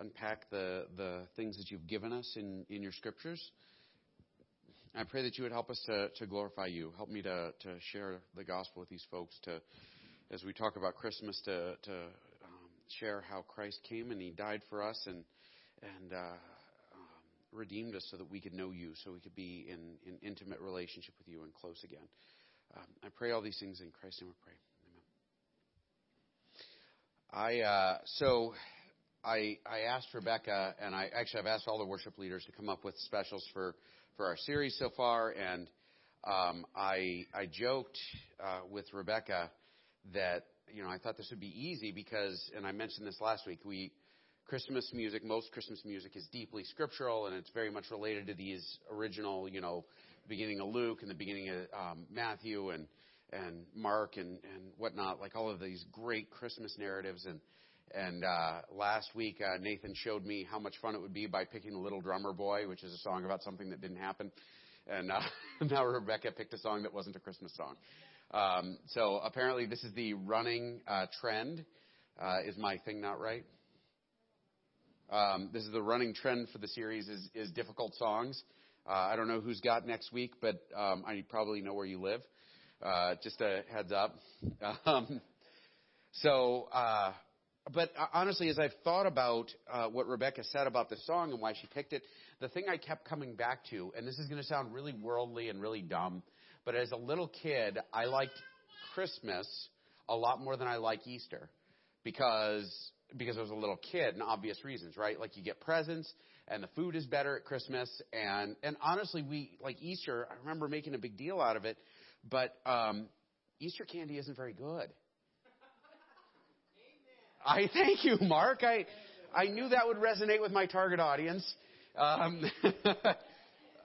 unpack the, the things that you've given us in, in your scriptures. I pray that you would help us to, to glorify you. Help me to, to share the gospel with these folks, to, as we talk about Christmas, to, to um, share how Christ came and he died for us and, and, uh, um, redeemed us so that we could know you, so we could be in, in intimate relationship with you and close again. Um, I pray all these things in Christ's name. We pray. Amen. I uh, so I I asked Rebecca, and I actually I've asked all the worship leaders to come up with specials for for our series so far, and um, I I joked uh, with Rebecca that you know I thought this would be easy because, and I mentioned this last week, we Christmas music, most Christmas music is deeply scriptural, and it's very much related to these original, you know, beginning of Luke and the beginning of um, Matthew and and Mark and and whatnot, like all of these great Christmas narratives. And and uh, last week uh, Nathan showed me how much fun it would be by picking the Little Drummer Boy, which is a song about something that didn't happen. And uh, now Rebecca picked a song that wasn't a Christmas song. Um, so apparently this is the running uh, trend. Uh, is my thing not right? Um, this is the running trend for the series is, is difficult songs. Uh, I don't know who's got next week, but um, I probably know where you live. Uh, just a heads up. Um, so, uh, but honestly, as I've thought about uh, what Rebecca said about the song and why she picked it, the thing I kept coming back to, and this is going to sound really worldly and really dumb, but as a little kid, I liked Christmas a lot more than I like Easter because because I was a little kid and obvious reasons, right? Like you get presents and the food is better at Christmas and and honestly we like Easter, I remember making a big deal out of it, but um Easter candy isn't very good. I thank you, Mark. I I knew that would resonate with my target audience. Um,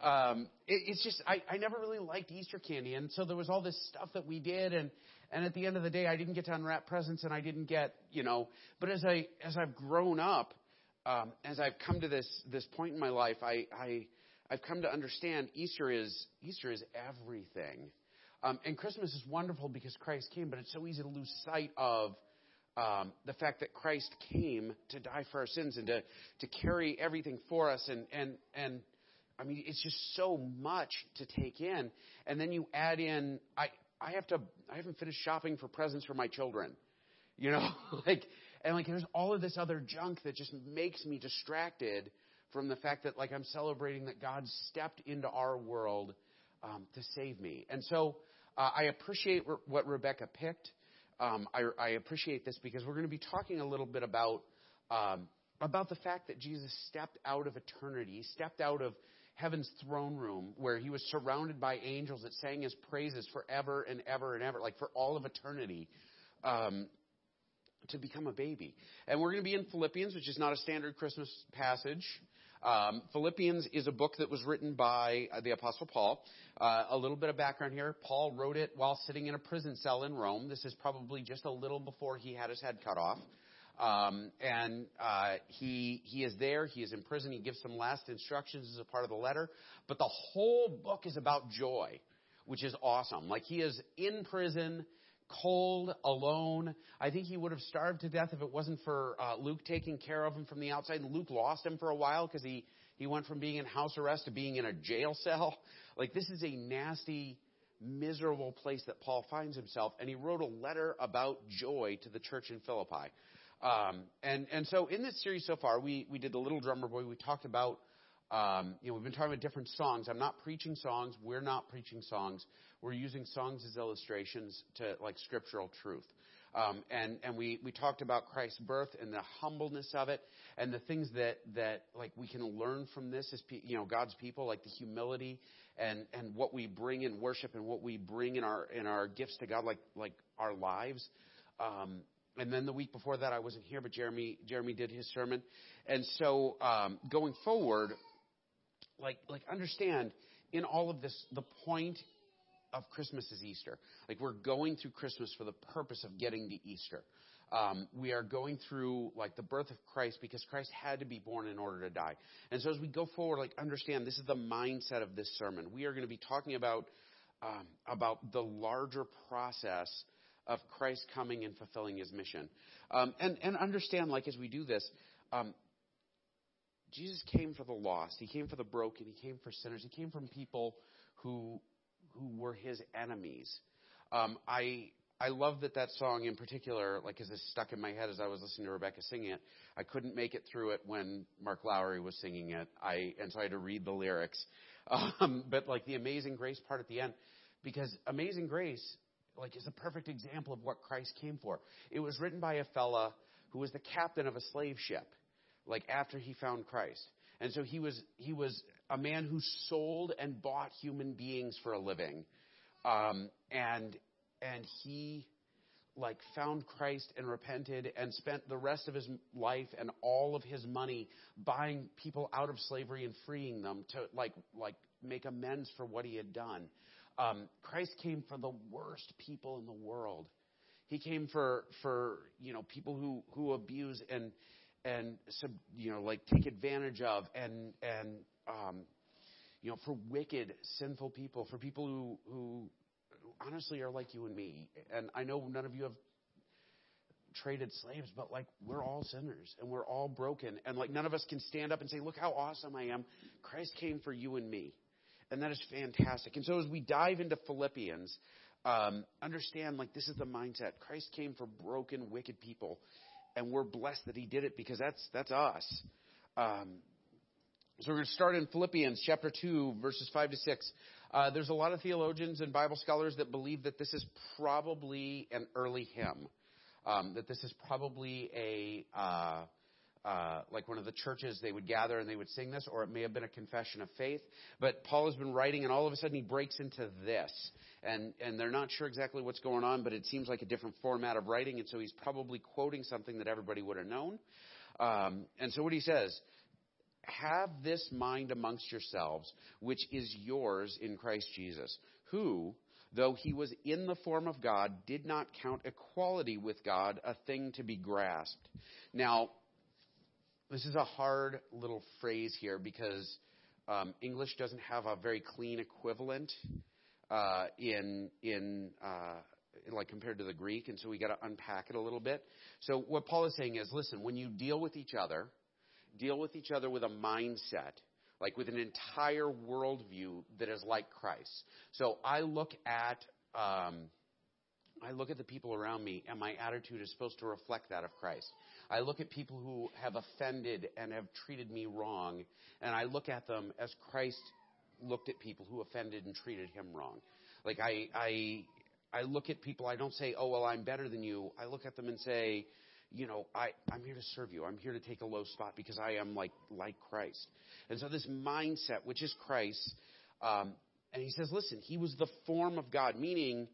um, it, it's just I, I never really liked Easter candy, and so there was all this stuff that we did, and and at the end of the day, I didn't get to unwrap presents, and I didn't get you know. But as I as I've grown up, um, as I've come to this this point in my life, I I I've come to understand Easter is Easter is everything, um, and Christmas is wonderful because Christ came, but it's so easy to lose sight of um, the fact that Christ came to die for our sins and to, to carry everything for us. And, and, and I mean, it's just so much to take in. And then you add in, I, I have to, I haven't finished shopping for presents for my children. You know, like, and like there's all of this other junk that just makes me distracted from the fact that like I'm celebrating that God stepped into our world um, to save me. And so uh, I appreciate re- what Rebecca picked um, I, I, appreciate this because we're going to be talking a little bit about um, about the fact that Jesus stepped out of eternity, stepped out of heaven's throne room where he was surrounded by angels that sang his praises forever and ever and ever, like for all of eternity, um, to become a baby. And we're going to be in Philippians, which is not a standard Christmas passage. Um, Philippians is a book that was written by uh, the Apostle Paul. Uh, a little bit of background here. Paul wrote it while sitting in a prison cell in Rome. This is probably just a little before he had his head cut off. Um, and uh, he he is there. He is in prison. He gives some last instructions as a part of the letter. But the whole book is about joy, which is awesome. Like he is in prison cold, alone. I think he would have starved to death if it wasn't for uh, Luke taking care of him from the outside. And Luke lost him for a while because he, he went from being in house arrest to being in a jail cell. Like, this is a nasty, miserable place that Paul finds himself. And he wrote a letter about joy to the church in Philippi. Um, and, and so in this series so far, we, we did the Little Drummer Boy. We talked about um, you know, we've been talking about different songs. I'm not preaching songs. We're not preaching songs. We're using songs as illustrations to like scriptural truth. Um, and and we, we talked about Christ's birth and the humbleness of it, and the things that that like we can learn from this as pe- you know God's people, like the humility and and what we bring in worship and what we bring in our in our gifts to God, like like our lives. Um, and then the week before that, I wasn't here, but Jeremy Jeremy did his sermon, and so um, going forward, like like understand in all of this the point of Christmas is Easter. Like we're going through Christmas for the purpose of getting to Easter. Um, we are going through like the birth of Christ because Christ had to be born in order to die. And so as we go forward, like understand this is the mindset of this sermon. We are going to be talking about um, about the larger process of Christ coming and fulfilling His mission. Um, and and understand like as we do this, um, Jesus came for the lost. He came for the broken. He came for sinners. He came from people who who were his enemies. Um, I I love that that song in particular, like, it stuck in my head as I was listening to Rebecca singing it. I couldn't make it through it when Mark Lowry was singing it. I and so I had to read the lyrics. Um, but like the Amazing Grace part at the end, because Amazing Grace, like, is a perfect example of what Christ came for. It was written by a fella who was the captain of a slave ship, like after he found Christ, and so he was he was a man who sold and bought human beings for a living, um, and and he like found Christ and repented and spent the rest of his life and all of his money buying people out of slavery and freeing them to like like make amends for what he had done. Um, Christ came for the worst people in the world. He came for for you know people who who abuse and and you know like take advantage of and and um, you know for wicked sinful people for people who who honestly are like you and me. And I know none of you have traded slaves, but like we're all sinners and we're all broken. And like none of us can stand up and say, look how awesome I am. Christ came for you and me. And that is fantastic. And so as we dive into Philippians, um, understand like this is the mindset. Christ came for broken, wicked people. And we're blessed that he did it because that's, that's us. Um, so we're going to start in Philippians chapter 2, verses 5 to 6. Uh, there's a lot of theologians and Bible scholars that believe that this is probably an early hymn, um, that this is probably a uh, uh, like one of the churches they would gather and they would sing this, or it may have been a confession of faith. But Paul has been writing, and all of a sudden he breaks into this, and and they're not sure exactly what's going on, but it seems like a different format of writing, and so he's probably quoting something that everybody would have known. Um, and so what he says have this mind amongst yourselves, which is yours in Christ Jesus, who, though he was in the form of God, did not count equality with God a thing to be grasped. Now, this is a hard little phrase here because um, English doesn't have a very clean equivalent uh, in in uh, like compared to the Greek, and so we got to unpack it a little bit. So what Paul is saying is, listen, when you deal with each other deal with each other with a mindset, like with an entire worldview that is like Christ. So I look at, um, I look at the people around me, and my attitude is supposed to reflect that of Christ. I look at people who have offended and have treated me wrong, and I look at them as Christ looked at people who offended and treated him wrong. Like I, I, I look at people. I don't say, "Oh well, I'm better than you." I look at them and say, you know, I, I'm here to serve you. I'm here to take a low spot because I am like, like Christ. And so this mindset, which is Christ, um, and he says, listen, he was the form of God, meaning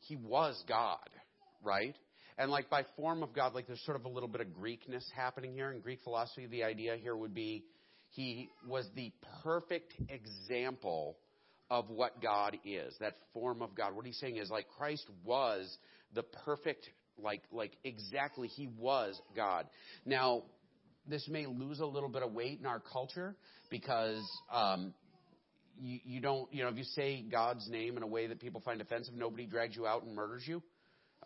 he was God, right? And like by form of God, like there's sort of a little bit of Greekness happening here. In Greek philosophy, the idea here would be he was the perfect example of what God is, that form of God. What he's saying is like Christ was the perfect like like exactly he was God. Now, this may lose a little bit of weight in our culture because um, you, you don't you know if you say God's name in a way that people find offensive, nobody drags you out and murders you.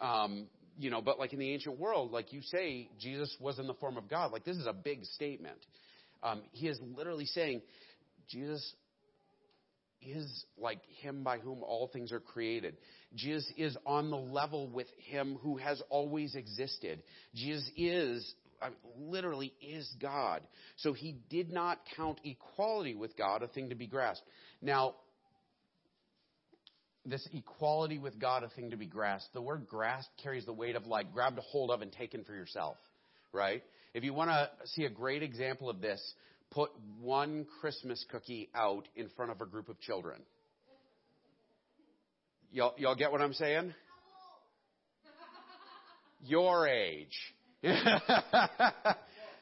Um, you know, but like in the ancient world, like you say, Jesus was in the form of God. Like this is a big statement. Um, he is literally saying, Jesus is like him by whom all things are created. Jesus is on the level with him who has always existed. Jesus is literally is God. So he did not count equality with God a thing to be grasped. Now, this equality with God a thing to be grasped. The word grasped carries the weight of like grabbed a hold of and taken for yourself, right? If you want to see a great example of this, put one Christmas cookie out in front of a group of children. Y'all, y'all get what I'm saying? Your age.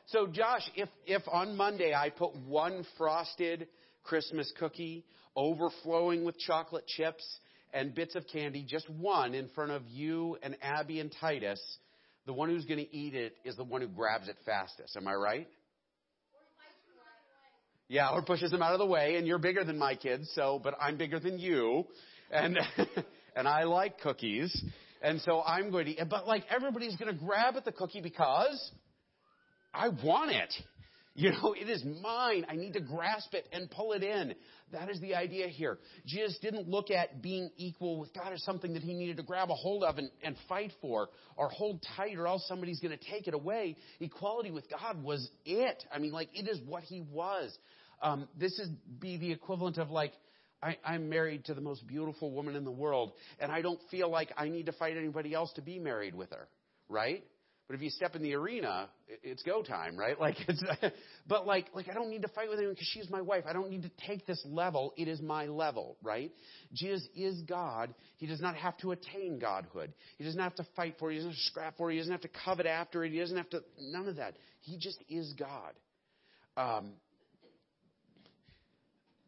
so Josh, if, if on Monday I put one frosted Christmas cookie overflowing with chocolate chips and bits of candy, just one in front of you and Abby and Titus, the one who's going to eat it is the one who grabs it fastest. Am I right? Yeah, or pushes them out of the way, and you're bigger than my kids, so, but I'm bigger than you, and, and I like cookies, and so I'm going to, but like everybody's going to grab at the cookie because I want it. You know, it is mine. I need to grasp it and pull it in. That is the idea here. Jesus didn't look at being equal with God as something that he needed to grab a hold of and, and fight for or hold tight or else somebody's going to take it away. Equality with God was it. I mean, like, it is what he was. Um, this is be the equivalent of like, I, I'm married to the most beautiful woman in the world, and I don't feel like I need to fight anybody else to be married with her, right? But if you step in the arena, it's go time, right? Like it's, but like, like I don't need to fight with anyone because she's my wife. I don't need to take this level. It is my level, right? Jesus is God. He does not have to attain godhood. He doesn't have to fight for it. He doesn't have to scrap for it. He doesn't have to covet after it. He doesn't have to, none of that. He just is God. Um,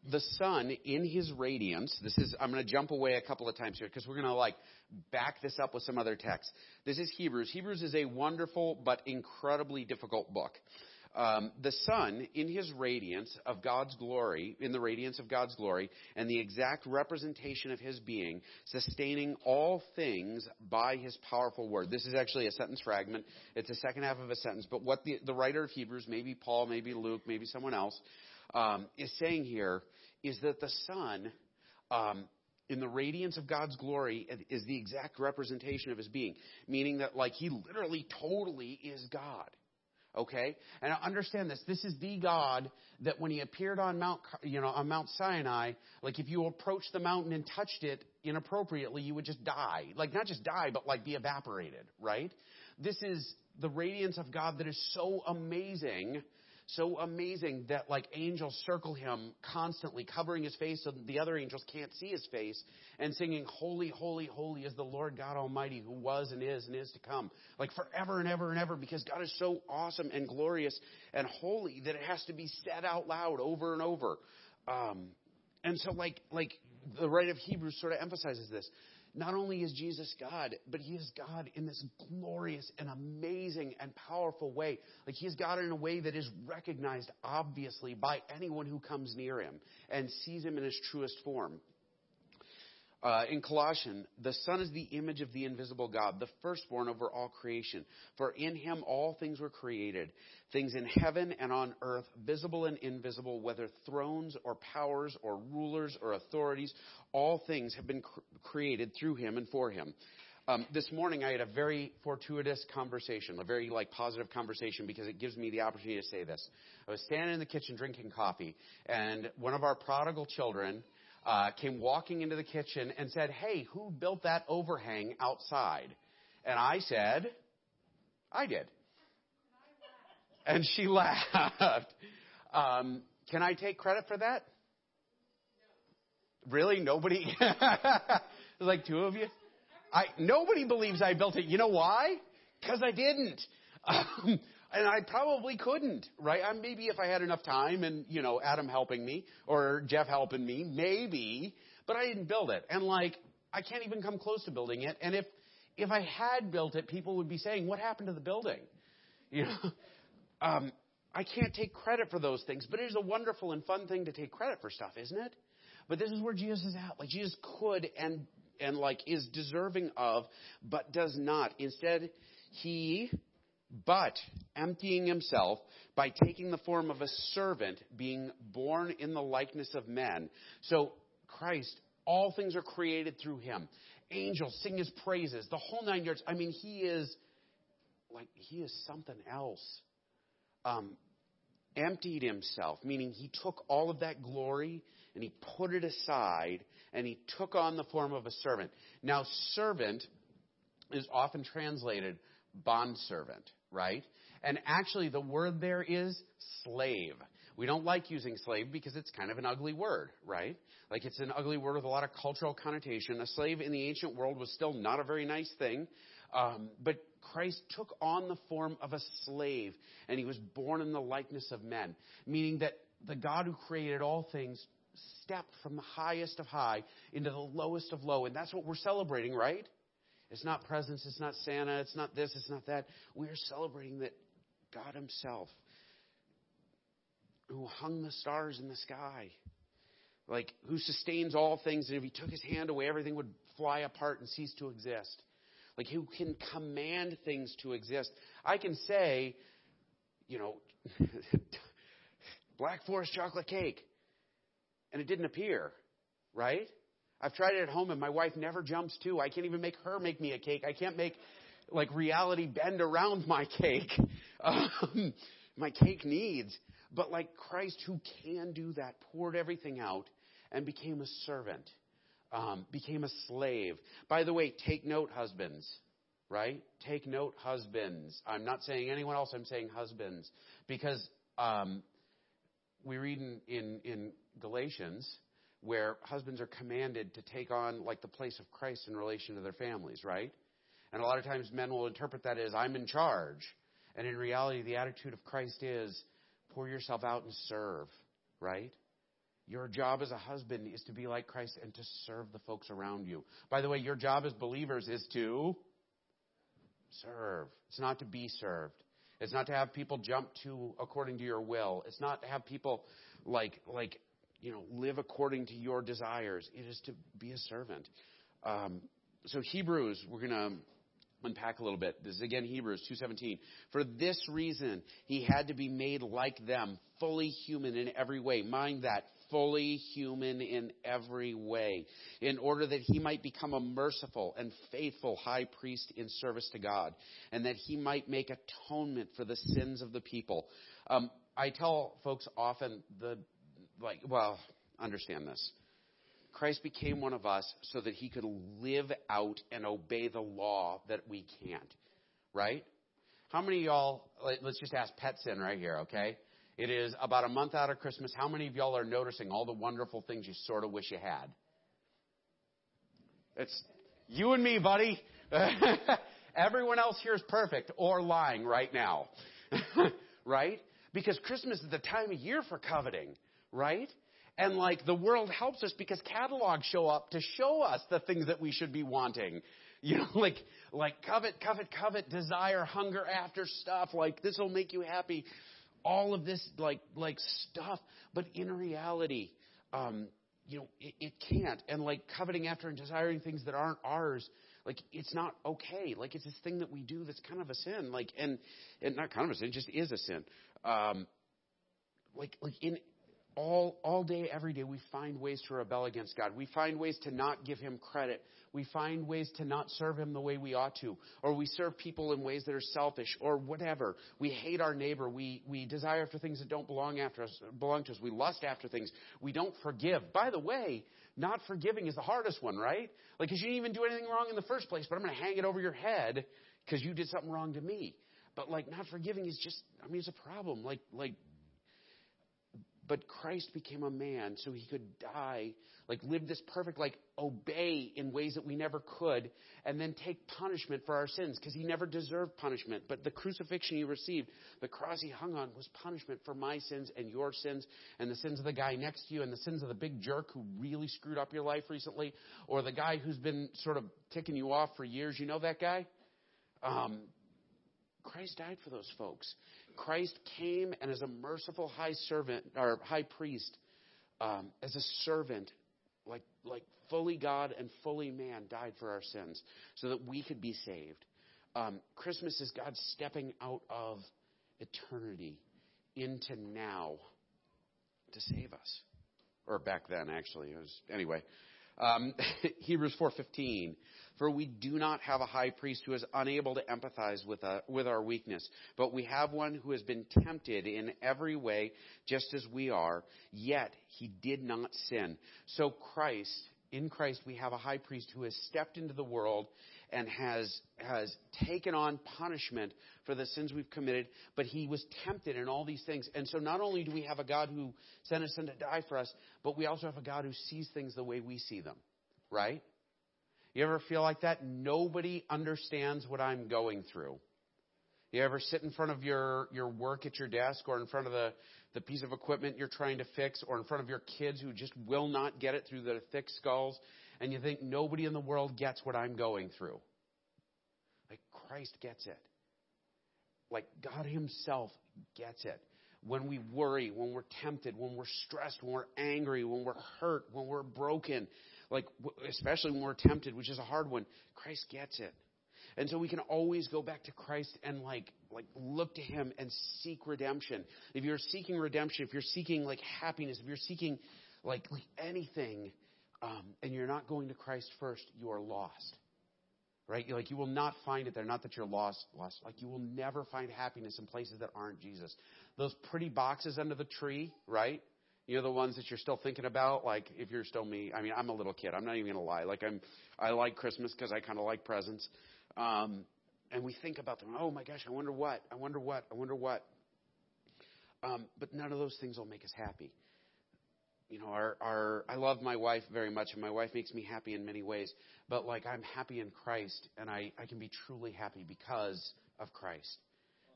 the son in his radiance this is i'm going to jump away a couple of times here because we're going to like back this up with some other texts. This is hebrews. Hebrews is a wonderful but incredibly difficult book. Um, the son in his radiance of god's glory in the radiance of god's glory and the exact representation of his being sustaining all things by his powerful word. This is actually a sentence fragment. It's a second half of a sentence. But what the, the writer of hebrews maybe paul maybe luke maybe someone else um, is saying here is that the Son, um, in the radiance of God's glory, is the exact representation of His being, meaning that like He literally, totally is God. Okay, and understand this. This is the God that when He appeared on Mount, you know, on Mount Sinai, like if you approached the mountain and touched it inappropriately, you would just die. Like not just die, but like be evaporated. Right? This is the radiance of God that is so amazing so amazing that like angels circle him constantly, covering his face so the other angels can't see his face, and singing, Holy, holy, holy is the Lord God Almighty who was and is and is to come. Like forever and ever and ever, because God is so awesome and glorious and holy that it has to be said out loud over and over. Um, and so like like the writer of Hebrews sort of emphasizes this. Not only is Jesus God, but He is God in this glorious and amazing and powerful way. Like He is God in a way that is recognized obviously by anyone who comes near Him and sees Him in His truest form. Uh, in Colossians, the Son is the image of the invisible God, the firstborn over all creation. For in him all things were created, things in heaven and on earth, visible and invisible, whether thrones or powers or rulers or authorities, all things have been cr- created through him and for him. Um, this morning I had a very fortuitous conversation, a very like positive conversation because it gives me the opportunity to say this. I was standing in the kitchen drinking coffee, and one of our prodigal children uh, came walking into the kitchen and said, Hey, who built that overhang outside? And I said, I did. And she laughed. Um, can I take credit for that? Really? Nobody? Like two of you? I, nobody believes I built it. You know why? Because I didn't. Um, and I probably couldn't, right? I, maybe if I had enough time and, you know, Adam helping me or Jeff helping me, maybe, but I didn't build it. And like, I can't even come close to building it. And if, if I had built it, people would be saying, what happened to the building? You know, um, I can't take credit for those things, but it is a wonderful and fun thing to take credit for stuff, isn't it? But this is where Jesus is at. Like Jesus could and and like is deserving of, but does not. Instead, he but emptying himself by taking the form of a servant, being born in the likeness of men. So, Christ, all things are created through him. Angels sing his praises, the whole nine yards. I mean, he is like, he is something else. Um, emptied himself, meaning he took all of that glory and he put it aside and he took on the form of a servant. Now, servant is often translated bondservant right? And actually, the word there is slave. We don't like using slave because it's kind of an ugly word, right? Like it's an ugly word with a lot of cultural connotation. A slave in the ancient world was still not a very nice thing. Um, but Christ took on the form of a slave and he was born in the likeness of men, meaning that the God who created all things stepped from the highest of high into the lowest of low. And that's what we're celebrating, right? It's not presents, it's not Santa, it's not this, it's not that. We are celebrating that God Himself, who hung the stars in the sky, like who sustains all things, and if He took His hand away, everything would fly apart and cease to exist. Like who can command things to exist. I can say, you know, Black Forest chocolate cake. And it didn't appear, right? I've tried it at home and my wife never jumps to. I can't even make her make me a cake. I can't make like reality bend around my cake. Um, my cake needs. But like Christ who can do that poured everything out and became a servant, um, became a slave. By the way, take note, husbands, right? Take note, husbands. I'm not saying anyone else, I'm saying husbands. Because um, we read in, in, in Galatians where husbands are commanded to take on like the place of Christ in relation to their families, right? And a lot of times men will interpret that as I'm in charge. And in reality, the attitude of Christ is pour yourself out and serve, right? Your job as a husband is to be like Christ and to serve the folks around you. By the way, your job as believers is to serve. It's not to be served. It's not to have people jump to according to your will. It's not to have people like like you know live according to your desires. It is to be a servant. Um, so Hebrews, we're going to unpack a little bit. This is again Hebrews 2:17. For this reason he had to be made like them, fully human in every way. Mind that, fully human in every way, in order that he might become a merciful and faithful high priest in service to God, and that he might make atonement for the sins of the people. Um, I tell folks often the like, well, understand this. Christ became one of us so that he could live out and obey the law that we can't. Right? How many of y'all, let's just ask Petsin right here, okay? It is about a month out of Christmas. How many of y'all are noticing all the wonderful things you sort of wish you had? It's you and me, buddy. Everyone else here is perfect or lying right now. right? Because Christmas is the time of year for coveting, right? And like the world helps us because catalogs show up to show us the things that we should be wanting. You know, like like covet, covet, covet, desire, hunger after stuff. Like this will make you happy. All of this like like stuff, but in reality, um, you know, it, it can't. And like coveting after and desiring things that aren't ours, like it's not okay. Like it's this thing that we do that's kind of a sin. Like and and not kind of a sin, just is a sin. Um, like like in all, all day, every day, we find ways to rebel against God. We find ways to not give Him credit. We find ways to not serve Him the way we ought to. Or we serve people in ways that are selfish or whatever. We hate our neighbor. We, we desire after things that don't belong after us, belong to us. We lust after things. We don't forgive. By the way, not forgiving is the hardest one, right? Like, cause you didn't even do anything wrong in the first place, but I'm going to hang it over your head because you did something wrong to me. But like, not forgiving is just, I mean, it's a problem. Like, like, but Christ became a man so he could die, like live this perfect, like obey in ways that we never could, and then take punishment for our sins because he never deserved punishment. But the crucifixion he received, the cross he hung on, was punishment for my sins and your sins and the sins of the guy next to you and the sins of the big jerk who really screwed up your life recently or the guy who's been sort of ticking you off for years. You know that guy? Um, Christ died for those folks. Christ came and as a merciful high servant or high priest, um, as a servant, like like fully God and fully man, died for our sins so that we could be saved. Um, Christmas is God stepping out of eternity into now to save us, or back then actually. It was anyway. Um, Hebrews 4:15 For we do not have a high priest who is unable to empathize with, uh, with our weakness, but we have one who has been tempted in every way just as we are, yet he did not sin. So Christ, in Christ we have a high priest who has stepped into the world and has has taken on punishment for the sins we've committed, but he was tempted in all these things. And so not only do we have a God who sent his son to die for us, but we also have a God who sees things the way we see them. Right? You ever feel like that? Nobody understands what I'm going through. You ever sit in front of your, your work at your desk or in front of the, the piece of equipment you're trying to fix or in front of your kids who just will not get it through their thick skulls and you think nobody in the world gets what I'm going through. Like Christ gets it. Like God Himself gets it. When we worry, when we're tempted, when we're stressed, when we're angry, when we're hurt, when we're broken, like especially when we're tempted, which is a hard one, Christ gets it. And so we can always go back to Christ and like like look to him and seek redemption. If you're seeking redemption, if you're seeking like happiness, if you're seeking like, like anything, um, and you're not going to Christ first, you are lost. Right? You're like you will not find it there. Not that you're lost, lost. Like you will never find happiness in places that aren't Jesus. Those pretty boxes under the tree, right? You know the ones that you're still thinking about. Like if you're still me, I mean, I'm a little kid. I'm not even gonna lie. Like I'm, I like Christmas because I kind of like presents. Um, and we think about them. Oh my gosh, I wonder what. I wonder what. I wonder what. Um, but none of those things will make us happy you know, our, our, I love my wife very much and my wife makes me happy in many ways, but like I'm happy in Christ and I, I can be truly happy because of Christ.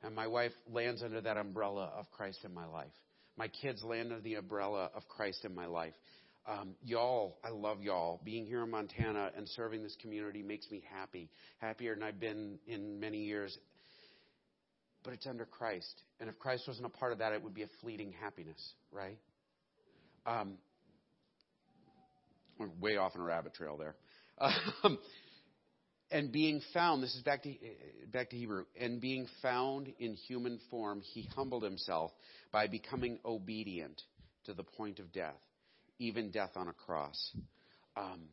And my wife lands under that umbrella of Christ in my life. My kids land under the umbrella of Christ in my life. Um, y'all, I love y'all. Being here in Montana and serving this community makes me happy, happier than I've been in many years. But it's under Christ. And if Christ wasn't a part of that, it would be a fleeting happiness, right? Um, we're way off on a rabbit trail there. Um, and being found, this is back to, back to Hebrew, and being found in human form, he humbled himself by becoming obedient to the point of death, even death on a cross. Um,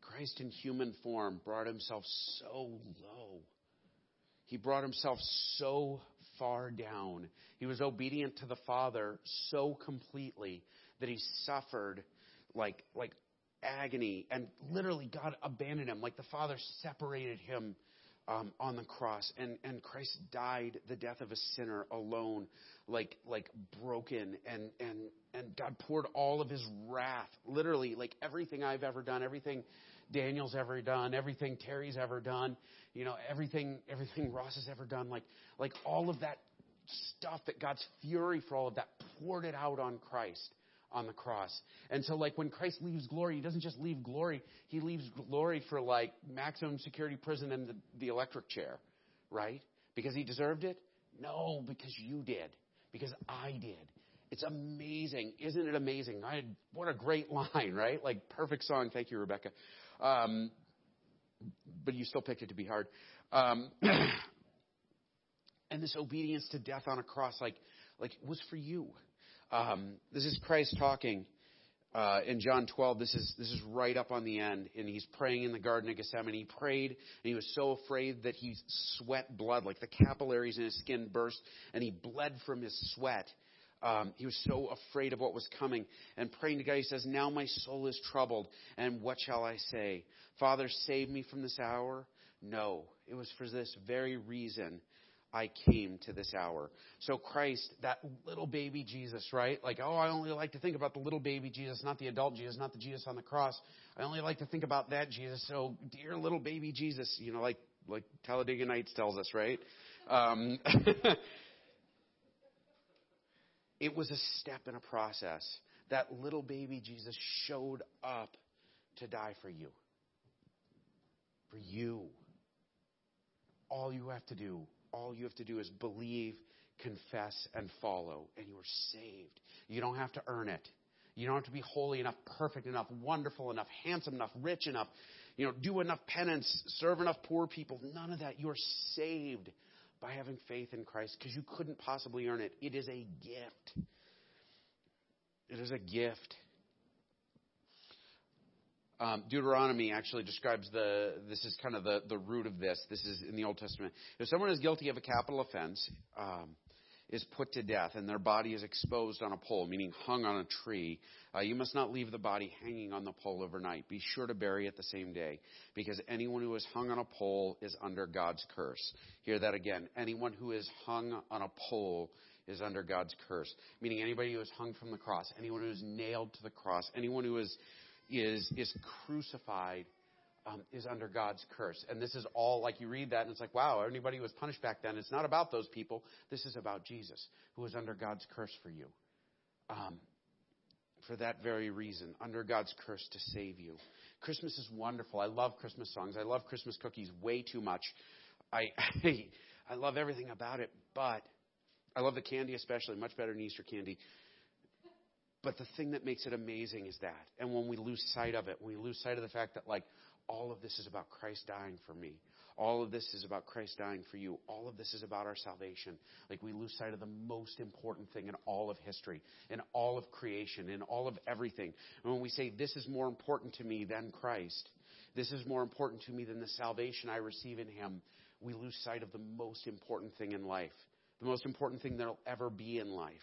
Christ in human form brought himself so low. He brought himself so far down. He was obedient to the Father so completely that he suffered like like agony and literally God abandoned him like the Father separated him um, on the cross and and Christ died the death of a sinner alone like like broken and and and God poured all of his wrath literally like everything I've ever done everything Daniel's ever done everything Terry's ever done you know everything everything Ross has ever done like like all of that stuff that God's fury for all of that poured it out on Christ on the cross. And so, like, when Christ leaves glory, he doesn't just leave glory, he leaves glory for, like, maximum security prison and the, the electric chair, right? Because he deserved it? No, because you did. Because I did. It's amazing. Isn't it amazing? I, what a great line, right? Like, perfect song. Thank you, Rebecca. Um, but you still picked it to be hard. Um, and this obedience to death on a cross, like, like was for you. Um, this is Christ talking uh, in John 12. This is this is right up on the end, and he's praying in the Garden of Gethsemane. He prayed, and he was so afraid that he sweat blood, like the capillaries in his skin burst, and he bled from his sweat. Um, he was so afraid of what was coming. And praying to God, he says, Now my soul is troubled, and what shall I say? Father, save me from this hour? No, it was for this very reason I came to this hour. So Christ, that little baby Jesus, right? Like, oh, I only like to think about the little baby Jesus, not the adult Jesus, not the Jesus on the cross. I only like to think about that Jesus. So, dear little baby Jesus, you know, like like Talladega Nights tells us, right? Um, it was a step in a process. That little baby Jesus showed up to die for you. For you. All you have to do all you have to do is believe, confess, and follow, and you are saved. You don't have to earn it. You don't have to be holy enough, perfect enough, wonderful enough, handsome enough, rich enough, you know, do enough penance, serve enough poor people. None of that. You are saved by having faith in Christ because you couldn't possibly earn it. It is a gift. It is a gift. Um, Deuteronomy actually describes the, this is kind of the, the root of this. This is in the Old Testament. If someone is guilty of a capital offense, um, is put to death, and their body is exposed on a pole, meaning hung on a tree, uh, you must not leave the body hanging on the pole overnight. Be sure to bury it the same day, because anyone who is hung on a pole is under God's curse. Hear that again. Anyone who is hung on a pole is under God's curse, meaning anybody who is hung from the cross, anyone who is nailed to the cross, anyone who is is, is crucified um, is under God's curse. And this is all like you read that and it's like, wow, anybody who was punished back then, it's not about those people. This is about Jesus, who was under God's curse for you. Um, for that very reason, under God's curse to save you. Christmas is wonderful. I love Christmas songs. I love Christmas cookies way too much. I, I, I love everything about it, but I love the candy especially, much better than Easter candy. But the thing that makes it amazing is that. And when we lose sight of it, when we lose sight of the fact that, like, all of this is about Christ dying for me. All of this is about Christ dying for you. All of this is about our salvation. Like we lose sight of the most important thing in all of history, in all of creation, in all of everything. And when we say this is more important to me than Christ, this is more important to me than the salvation I receive in Him, we lose sight of the most important thing in life, the most important thing there'll ever be in life.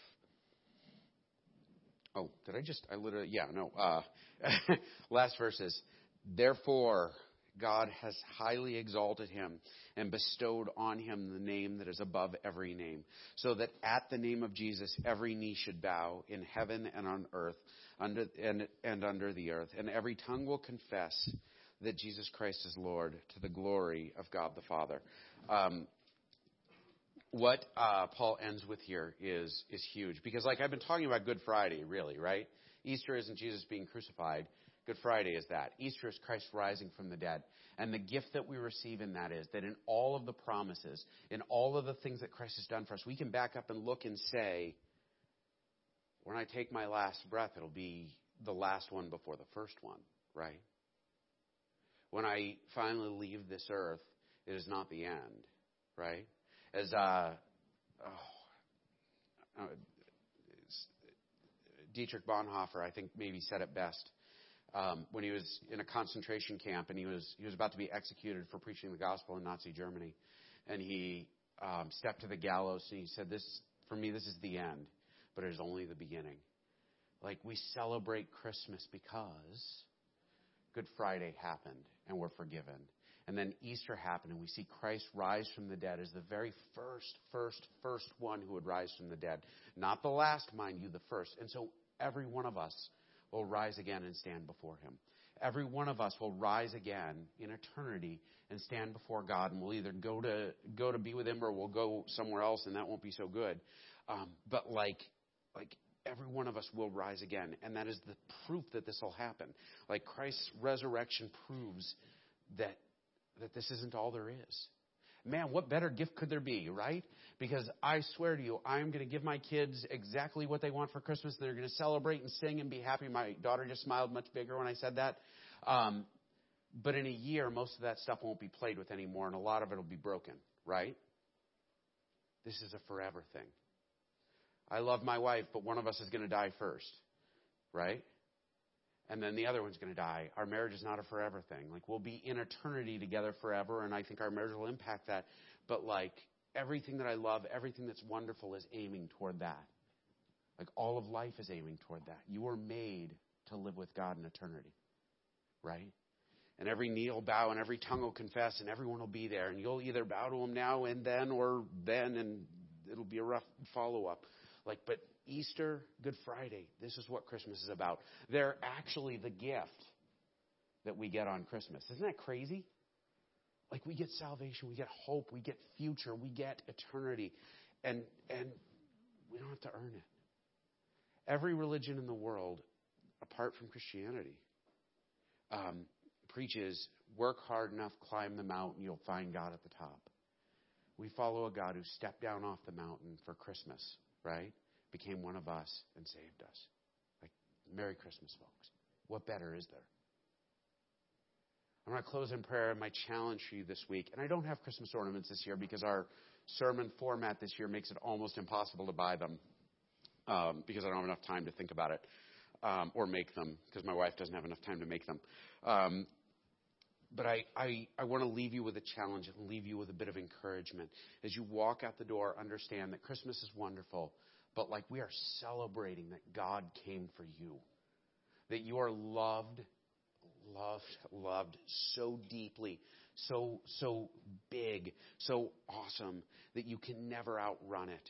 Oh, did I just, I literally, yeah, no. Uh, last verses. Therefore, God has highly exalted him and bestowed on him the name that is above every name, so that at the name of Jesus every knee should bow in heaven and on earth under, and, and under the earth, and every tongue will confess that Jesus Christ is Lord to the glory of God the Father. Um, what uh, Paul ends with here is is huge because, like I've been talking about Good Friday, really, right? Easter isn't Jesus being crucified. Good Friday is that. Easter is Christ rising from the dead. And the gift that we receive in that is that in all of the promises, in all of the things that Christ has done for us, we can back up and look and say, when I take my last breath, it'll be the last one before the first one, right? When I finally leave this earth, it is not the end, right? As uh, oh, uh, Dietrich Bonhoeffer, I think, maybe said it best um, when he was in a concentration camp and he was he was about to be executed for preaching the gospel in Nazi Germany, and he um, stepped to the gallows and he said, "This for me, this is the end, but it is only the beginning." Like we celebrate Christmas because Good Friday happened and we're forgiven. And then Easter happened, and we see Christ rise from the dead as the very first, first, first one who would rise from the dead. Not the last, mind you, the first. And so every one of us will rise again and stand before him. Every one of us will rise again in eternity and stand before God, and we'll either go to go to be with Him or we'll go somewhere else, and that won't be so good. Um, but like, like every one of us will rise again, and that is the proof that this will happen. Like Christ's resurrection proves that that this isn't all there is. Man, what better gift could there be, right? Because I swear to you, I'm going to give my kids exactly what they want for Christmas. They're going to celebrate and sing and be happy. My daughter just smiled much bigger when I said that. Um, but in a year, most of that stuff won't be played with anymore, and a lot of it will be broken, right? This is a forever thing. I love my wife, but one of us is going to die first, right? And then the other one's going to die. Our marriage is not a forever thing. Like we'll be in eternity together forever, and I think our marriage will impact that. But like everything that I love, everything that's wonderful is aiming toward that. Like all of life is aiming toward that. You were made to live with God in eternity, right? And every knee will bow and every tongue will confess and everyone will be there. And you'll either bow to Him now and then or then, and it'll be a rough follow up. Like, but Easter, Good Friday, this is what Christmas is about. They're actually the gift that we get on Christmas. Isn't that crazy? Like we get salvation, we get hope, we get future, we get eternity. And and we don't have to earn it. Every religion in the world, apart from Christianity, um, preaches work hard enough, climb the mountain, you'll find God at the top. We follow a God who stepped down off the mountain for Christmas, right? Became one of us and saved us. Like, Merry Christmas, folks. What better is there? I'm going to close in prayer. My challenge for you this week, and I don't have Christmas ornaments this year because our sermon format this year makes it almost impossible to buy them um, because I don't have enough time to think about it um, or make them because my wife doesn't have enough time to make them. Um, but I, I, I want to leave you with a challenge and leave you with a bit of encouragement. As you walk out the door, understand that Christmas is wonderful, but like we are celebrating that God came for you. That you are loved, loved, loved so deeply, so, so big, so awesome that you can never outrun it.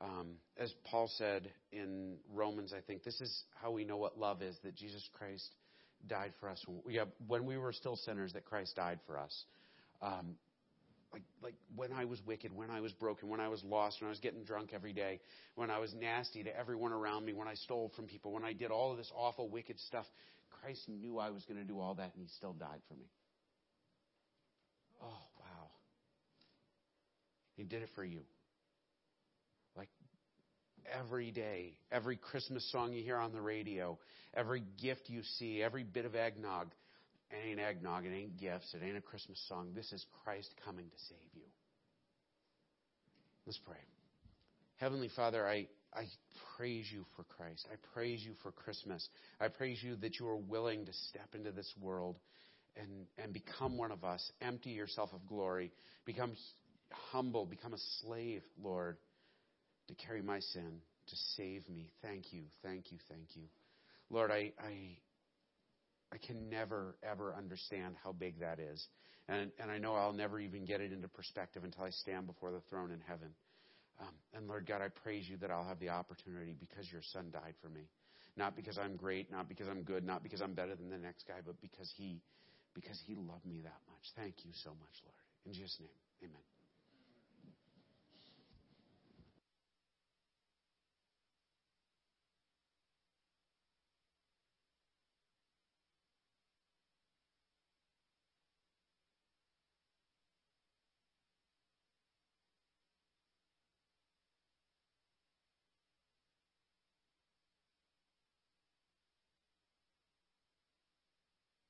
Um, as Paul said in Romans, I think this is how we know what love is that Jesus Christ died for us. When we, when we were still sinners, that Christ died for us. Um, like like when I was wicked, when I was broken, when I was lost, when I was getting drunk every day, when I was nasty to everyone around me, when I stole from people, when I did all of this awful wicked stuff, Christ knew I was going to do all that and he still died for me. Oh, wow. He did it for you. Like every day, every Christmas song you hear on the radio, every gift you see, every bit of eggnog, It ain't eggnog. It ain't gifts. It ain't a Christmas song. This is Christ coming to save you. Let's pray. Heavenly Father, I, I praise you for Christ. I praise you for Christmas. I praise you that you are willing to step into this world and, and become one of us. Empty yourself of glory. Become humble. Become a slave, Lord, to carry my sin, to save me. Thank you, thank you, thank you. Lord, I, I, I can never, ever understand how big that is. And, and I know I'll never even get it into perspective until I stand before the throne in heaven. Um, and Lord God, I praise you that I'll have the opportunity because your son died for me. Not because I'm great, not because I'm good, not because I'm better than the next guy, but because he, because he loved me that much. Thank you so much, Lord. In Jesus' name, amen.